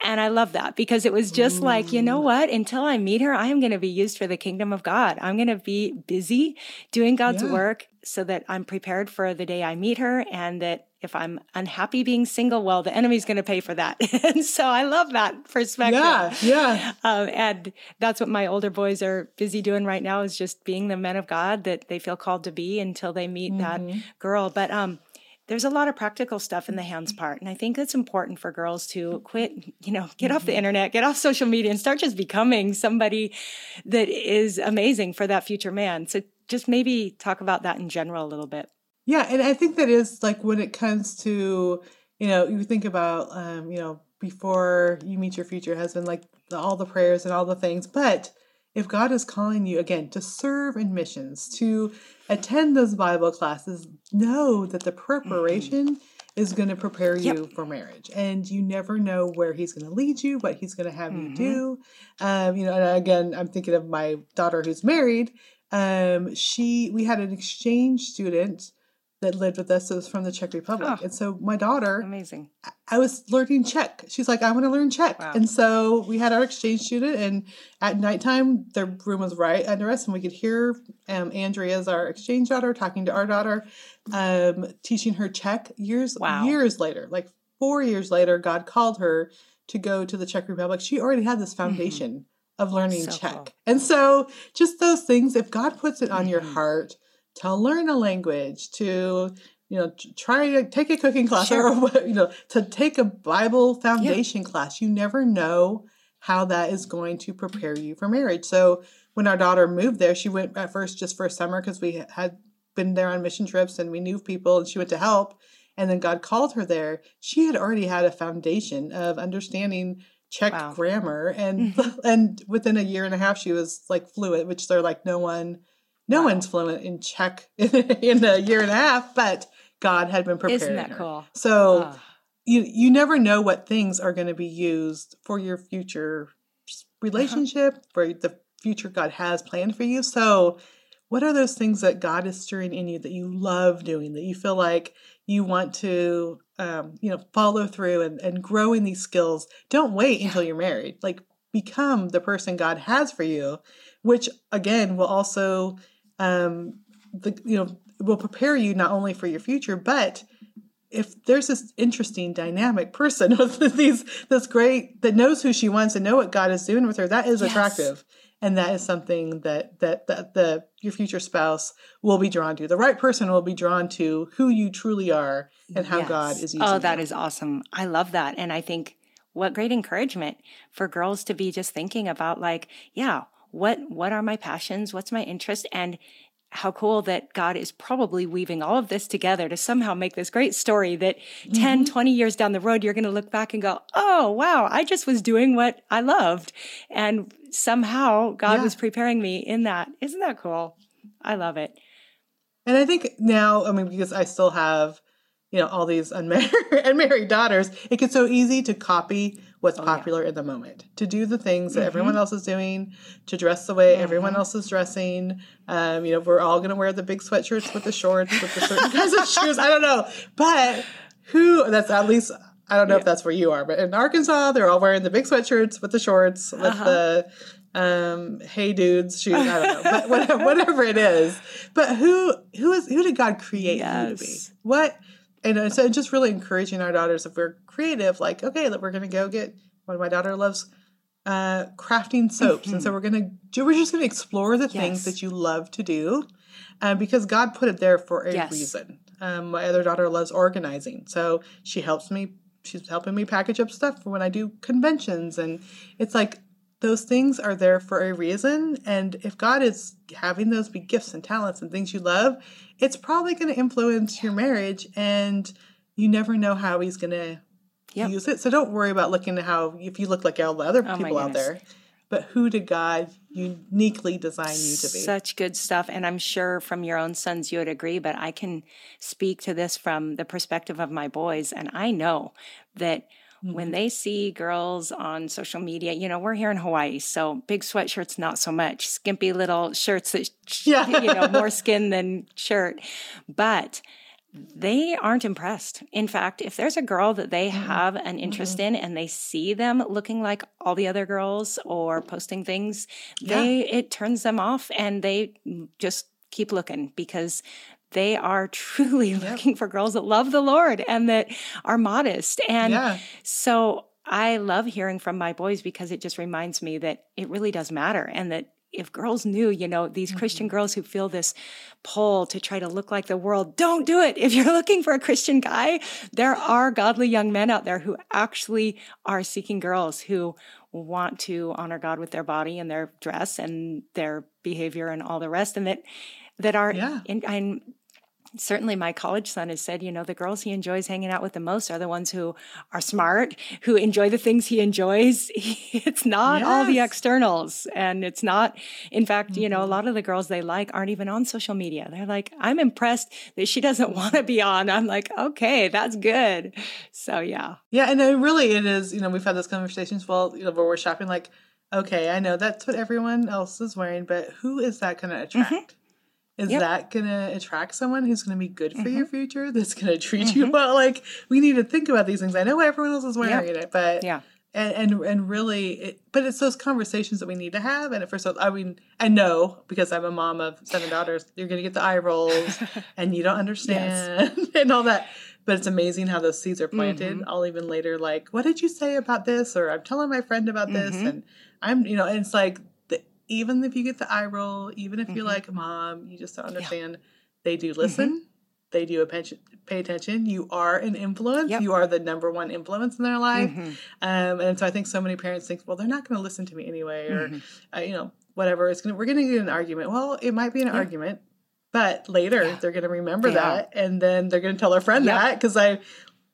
A: and I love that because it was just like you know what? Until I meet her, I am going to be used for the kingdom of God. I'm going to be busy doing God's
B: Yeah.
A: work so that I'm prepared for the day I meet her, and that if I'm unhappy being single, well, the enemy's going to pay for that. and so I love that perspective.
B: Yeah, yeah.
A: Um, and that's what my older boys are busy doing right now is just being the men of God that they feel called to be until they meet that
B: Mhm.
A: girl. But um, there's a lot of practical stuff in the hands part. And I think it's important for girls to quit, you know, get off the internet, get off social media and start just becoming somebody that is amazing for that future man. So just maybe talk about that in general a little bit.
B: Yeah, and I think that is like when it comes to, you know, you think about, um, you know, before you meet your future husband, like all the prayers and all the things. But if God is calling you again to serve in missions, to attend those Bible classes, know that the preparation is going to prepare
A: Yep.
B: you for marriage, and you never know where He's going to lead you, what He's going to have you
A: Mhm.
B: do. Um, you know, and again, I'm thinking of my daughter who's married. Um, she, we had an exchange student that lived with us. Was from the Czech Republic.
A: Oh.
B: And so my daughter,
A: Amazing.
B: I was learning Czech. She's like, I want to learn Czech.
A: Wow.
B: And so we had our exchange student, and at nighttime, the room was right under us, and we could hear um, Andrea's our exchange daughter talking to our daughter, um, teaching her Czech. Years
A: Wow.
B: years later, like four years later, God called her to go to the Czech Republic. She already had this foundation of learning
A: Mm-hmm. So
B: Czech,
A: cool.
B: and so just those things. If God puts it on your
A: Mhm.
B: heart to learn a language, to you know, try to take a cooking class
A: Sure.
B: or you know, to take a Bible foundation class. You never know how that is going to prepare you for marriage. So when our daughter moved there, she went at first just for a summer because we had been there on mission trips and we knew people and she went to help. And then God called her there. She had already had a foundation of understanding Czech
A: Wow.
B: grammar and mm-hmm. and within a year and a half she was like fluent, which they're like no one no
A: Wow.
B: one's fluent in Czech in a year and a half, but God had been preparing
A: Isn't that
B: her.
A: cool?
B: So you you never know what things are going to be used for your future relationship, for the future God has planned for you. So what are those things that God is stirring in you that you love doing, that you feel like you want to um, you know, follow through and, and grow in these skills? Don't wait
A: Yeah.
B: until you're married. Like become the person God has for you, which again will also um the you know will prepare you not only for your future, but if there's this interesting dynamic person with these this great that knows who she wants and know what God is doing with her, that is
A: Yes.
B: attractive. And that is something that that that the your future spouse will be drawn to. The right person will be drawn to who you truly are and how God is using
A: Oh, that
B: you.
A: is awesome. I love that. And I think what great encouragement for girls to be just thinking about like, yeah, what what are my passions? What's my interest? And how cool that God is probably weaving all of this together to somehow make this great story that 10,
B: Mm-hmm.
A: 20 years down the road, you're going to look back and go, oh, wow, I just was doing what I loved. And somehow God
B: Yeah.
A: was preparing me in that. Isn't that cool? I love it.
B: And I think now, I mean, because I still have you know all these unmarried unmarried daughters it gets so easy to copy what's
A: Oh, yeah.
B: popular in the moment to do the things that
A: Mhm.
B: everyone else is doing to dress the way everyone
A: Mhm.
B: else is dressing um, you know we're all going to wear the big sweatshirts with the shorts with the certain kinds of shoes i don't know but who that's at least i don't know if that's where you are but in arkansas they're all wearing the big sweatshirts with the shorts with
A: Uh-huh.
B: the um hey dudes shoes i don't know but whatever, whatever it is but who who is who did god create you to be what and uh, so just really encouraging our daughters if we're creative like okay that we're gonna go get one of my daughter loves uh crafting soaps and so we're gonna do we're just gonna explore the things
A: Mm-hmm.
B: That you love to do um, because god put it there for a
A: Yes.
B: reason um, my other daughter loves organizing so she helps me she's helping me package up stuff for when i do conventions and it's like those things are there for a reason and if god is having those be gifts and talents and things you love it's probably going to influence your marriage and you never know how he's going to
A: Yep.
B: use it so don't worry about looking at how if you look like all the other
A: Oh,
B: people out there but who did god uniquely design you to be
A: Such good stuff. And I'm sure from your own sons you would agree, but I can speak to this from the perspective of my boys. And I know that
B: Mm-hmm.
A: when they see girls on social media, you know, we're here in Hawaii, so big sweatshirts, not so much. Skimpy little shirts that,
B: Yeah.
A: you know, more skin than shirt. But they aren't impressed. In fact, if there's a girl that they
B: Mm-hmm.
A: have an interest in and they see them looking like all the other girls or posting things, they it turns them off and they just keep looking because they are truly looking for girls that love the Lord and that are modest. And
B: yeah
A: so I love hearing from my boys because it just reminds me that it really does matter and that if girls knew, you know, these Christian
B: Mm-hmm.
A: girls who feel this pull to try to look like the world, don't do it. If you're looking for a Christian guy, there are godly young men out there who actually are seeking girls who want to honor God with their body and their dress and their behavior and all the rest and that that are
B: Yeah.
A: in, and certainly my college son has said, you know, the girls he enjoys hanging out with the most are the ones who are smart, who enjoy the things he enjoys. It's not all the externals. And it's not, in fact, you
B: Mm-hmm.
A: know, a lot of the girls they like aren't even on social media. They're like, I'm impressed that she doesn't want to be on. I'm like, okay, that's good. So, yeah.
B: Yeah, and it really it is, you know, we've had those conversations well, you know, where we're shopping like, okay, I know that's what everyone else is wearing, but who is that gonna attract? Is
A: Mm-hmm. Yep.
B: that gonna attract someone who's gonna be good for your
A: Mm-hmm.
B: future? That's gonna treat you well? Like we need to think about these things. I know everyone else is wearing it, but
A: Yeah.
B: and and, and really it, but it's those conversations that we need to have and at first i mean i know because i'm a mom of seven daughters you're going to get the eye rolls and you don't understand and all that but it's amazing how those seeds are planted
A: Mm-hmm.
B: i'll even later like what did you say about this or i'm telling my friend about this
A: Mm-hmm.
B: and i'm you know and it's like even if you get the eye roll even if you're
A: Mm-hmm.
B: like mom you just don't understand they do listen they do attention, pay attention. You are an influence.
A: Yep.
B: You are the number one influence in their life.
A: Mhm.
B: Um, and so I think so many parents think, well, they're not going to listen to me anyway, or
A: Mm-hmm.
B: uh, you know, whatever. It's gonna we're going to get an argument. Well, it might be an argument, but later
A: Yeah.
B: they're going to remember
A: are.
B: that, and then they're going to tell their friend
A: Yep.
B: that because I,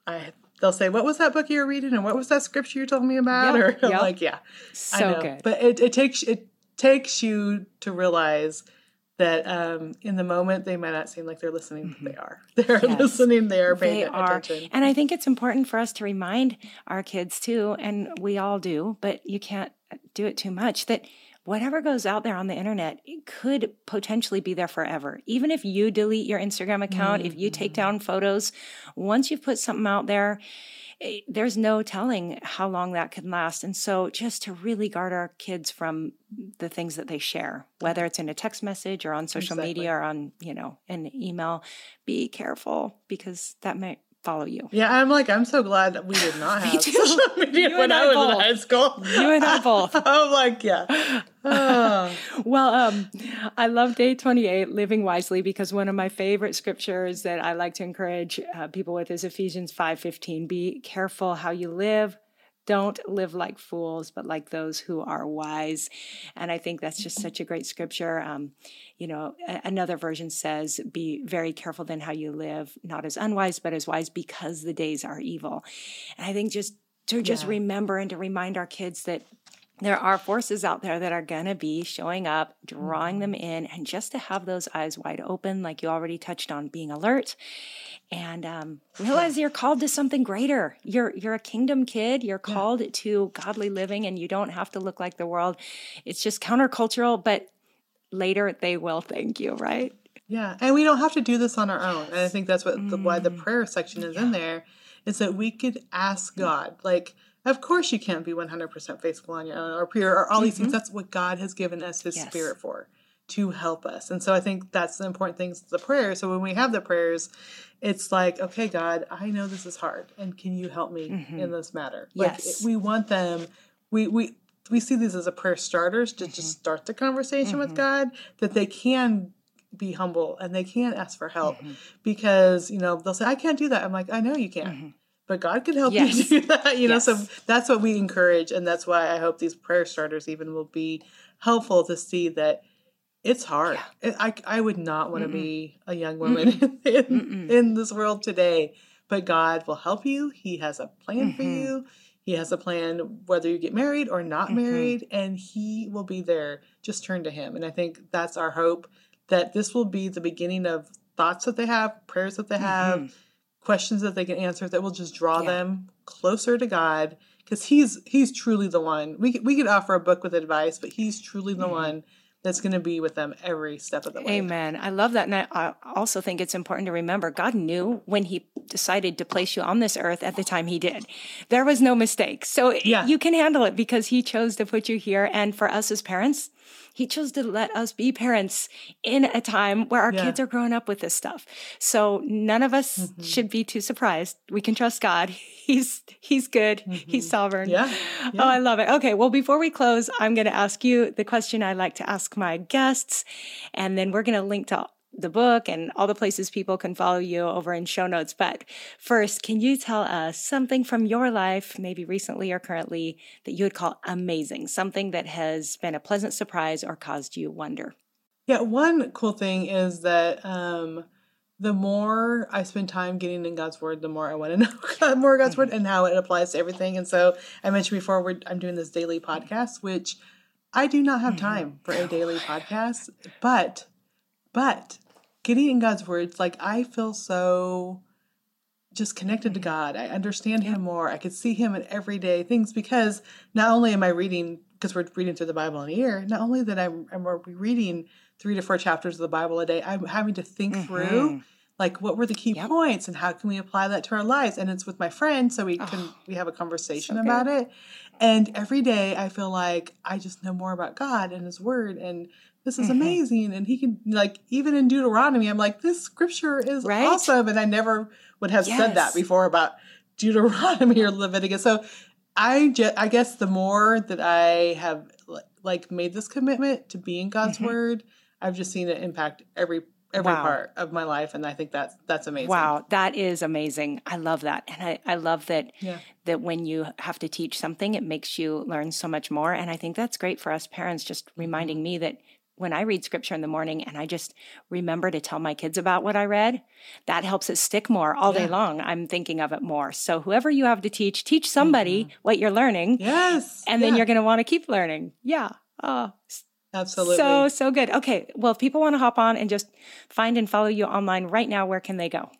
B: I. They'll say, "What was that book you were reading, and what was that scripture you told me about?"
A: Yep,
B: Or I'm
A: yep.
B: like, "Yeah, I
A: So
B: know."
A: good.
B: But it, it takes it takes you to realize that um, in the moment they might not seem like they're listening, but they are. They're
A: Mm-hmm. Yes.
B: listening. They are paying
A: They are.
B: attention.
A: And I think it's important for us to remind our kids too, and we all do, but you can't do it too much, that whatever goes out there on the internet, it could potentially be there forever. Even if you delete your Instagram account, if you take down photos, once you've put something out there, eh, there's no telling how long that could last. And so just to really guard our kids from the things that they share, whether it's in a text message or on social
B: Exactly.
A: media or on, you know, an email, be careful because that might follow you.
B: Yeah, I'm like, I'm so glad that we did not have social media
A: You
B: when I
A: I
B: was
A: both.
B: in high school.
A: You and I both.
B: I'm like, yeah. Oh.
A: Well, um, I love day 28, living wisely, because one of my favorite scriptures that I like to encourage uh, people with is Ephesians 5:15. Be careful how you live. Don't live like fools, but like those who are wise. And I think that's just such a great scripture. Um, you know, another version says, Be very careful then how you live, not as unwise, but as wise, because the days are evil. And I think just to just
B: Yeah.
A: remember and to remind our kids that there are forces out there that are going to be showing up, drawing them in, and just to have those eyes wide open, like you already touched on, being alert and um, realize you're called to something greater. You're you're a kingdom kid. You're called yeah. to godly living, and you don't have to look like the world. It's just countercultural, but later they will thank you, right?
B: Yeah, and we don't have to do this on our own. And I think that's what the, why the mm. prayer section is yeah. in there, is that we could ask God, like of course, you can't be 100% faithful on your own or pure or all these mm-hmm. things. That's what God has given us His yes. Spirit for, to help us. And so I think that's the important things, the prayer. So when we have the prayers, it's like, okay, God, I know this is hard, and can you help me mm-hmm. in this matter? Like, yes. we want them, we, we, we see these as a prayer starters to mm-hmm. just start the conversation with mm-hmm. God, that they can be humble and they can ask for help mm-hmm. because, you know, they'll say, I can't do that. I'm like, I know you can mm-hmm but God can help yes. you do that. You yes. know, so that's what we encourage, and that's why I hope these prayer starters even will be helpful to see that it's hard. Yeah. I I would not want to be a young woman in, in, this world today, but God will help you. He has a plan mm-hmm. for you. He has a plan whether you get married or not mm-hmm. married, and He will be there. Just turn to Him, and I think that's our hope that this will be the beginning of thoughts that they have, prayers that they have. Mm-hmm questions that they can answer that will just draw yeah. them closer to God because he's he's truly the one. We we could offer a book with advice, but he's truly the mm-hmm. one that's going to be with them every step of the way.
A: Amen. I love that. And I also think it's important to remember God knew when He decided to place you on this earth at the time He did. There was no mistake. So yeah. you can handle it because He chose to put you here. And for us as parents, he chose to let us be parents in a time where our yeah. kids are growing up with this stuff. So none of us mm-hmm. should be too surprised. We can trust God. He's he's good. Mm-hmm. He's sovereign. Yeah. yeah. Oh, I love it. Okay, well before we close, I'm going to ask you the question I like to ask my guests and then we're going to link to the book and all the places people can follow you over in show notes. But first, can you tell us something from your life, maybe recently or currently, that you would call amazing, something that has been a pleasant surprise or caused you wonder?
B: Yeah, one cool thing is that um, the more I spend time getting in God's Word, the more I want to know God, more God's mm-hmm. Word and how it applies to everything. And so I mentioned before, I'm doing this daily podcast, which I do not have mm-hmm. time for a daily podcast, but but getting in God's words, like I feel so just connected to. God. I understand Him more. I could see Him in everyday things because not only am I reading, because we're reading through the Bible in a year, not only that I'm, I'm reading three to four chapters of the Bible a day, I'm having to think mm-hmm. through like what were the key yep. points and how can we apply that to our lives and it's with my friend so we can oh, we have a conversation so about it and every day i feel like i just know more about god and his word and this is mm-hmm. amazing. And he can like even in Deuteronomy, I'm like, this scripture is right? awesome. And I never would have yes. said that before about Deuteronomy or Leviticus. So I just I guess the more that I have like made this commitment to being God's mm-hmm. word, I've just seen it impact every every wow. part of my life and i think that's that's amazing
A: wow that is amazing i love that and i, I love that yeah. that when you have to teach something it makes you learn so much more and i think that's great for us parents just reminding me that when I read scripture in the morning and I just remember to tell my kids about what I read, that helps it stick more all yeah. day long. I'm thinking of it more. So whoever you have to teach, teach somebody mm-hmm. what you're learning.
B: Yes.
A: And yeah. then you're going to want to keep learning. Yeah. Oh,
B: absolutely.
A: So, so good. Okay. Well, if people want to hop on and just find and follow you online right now, where can they go?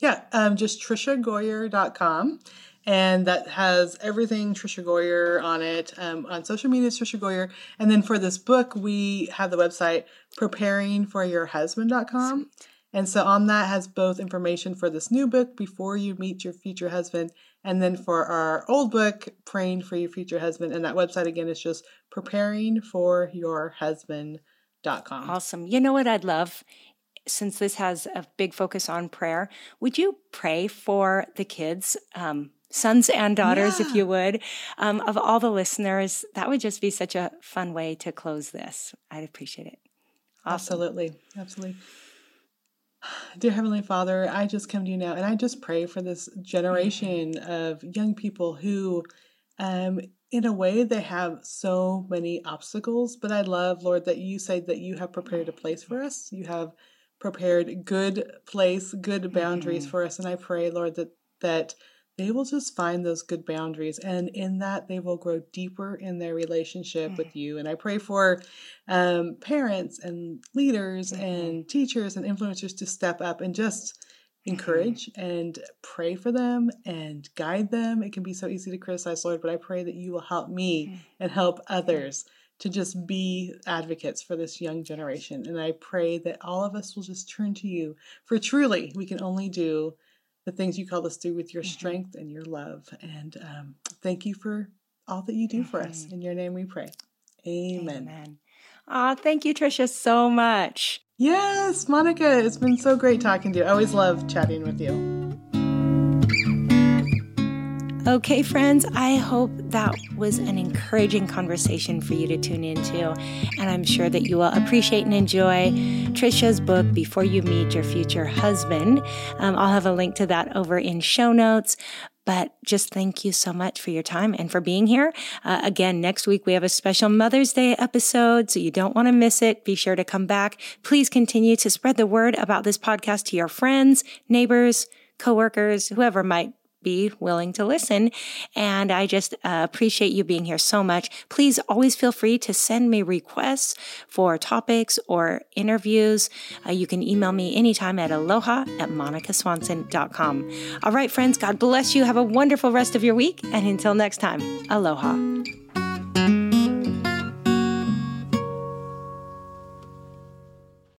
B: Yeah. Um, just triciagoyer.com and that has everything Tricia Goyer on it. Um, on social media, Tricia Goyer. And then for this book, we have the website preparingforyourhusband.com. And so on that has both information for this new book, Before You Meet Your Future Husband, and then for our old book, Praying for Your Future Husband. And that website again is just preparingforyourhusband.com.
A: Awesome. You know what I'd love? Since this has a big focus on prayer, would you pray for the kids? Um, sons and daughters, yeah. if you would, um, of all the listeners. That would just be such a fun way to close this. I'd appreciate it.
B: Awesome. Absolutely. Absolutely. Dear Heavenly Father, I just come to you now and I just pray for this generation mm-hmm. of young people who, um, in a way, they have so many obstacles. But I love, Lord, that you say that you have prepared a place for us. You have prepared good place, good boundaries mm-hmm. for us. And I pray, Lord, that that they will just find those good boundaries. And in that, they will grow deeper in their relationship mm-hmm. with you. And I pray for um, parents and leaders mm-hmm. and teachers and influencers to step up and just mm-hmm. encourage mm-hmm. and pray for them and guide them. It can be so easy to criticize, Lord, but I pray that you will help me mm-hmm. and help others to just be advocates for this young generation. And I pray that all of us will just turn to you, for truly we can only do the things you call us to with your mm-hmm. strength and your love. And um, thank you for all that you do for us. Mm-hmm. In your name we pray. Amen.
A: Amen. Aw, thank you, Tricia, so much.
B: Yes, Monica, it's been so great talking to you. I always love chatting with you.
A: Okay, friends, I hope that was an encouraging conversation for you to tune into. And I'm sure that you will appreciate and enjoy Tricia's book, Before You Meet Your Future Husband. Um, I'll have a link to that over in show notes. But just thank you so much for your time and for being here. Uh, again, next week we have a special Mother's Day episode, so you don't want to miss it. Be sure to come back. Please continue to spread the word about this podcast to your friends, neighbors, coworkers, whoever might be willing to listen. And I just uh, appreciate you being here so much. Please always feel free to send me requests for topics or interviews. Uh, you can email me anytime at aloha at monicaswanson.com. All right, friends, God bless you. Have a wonderful rest of your week. And until next time, aloha.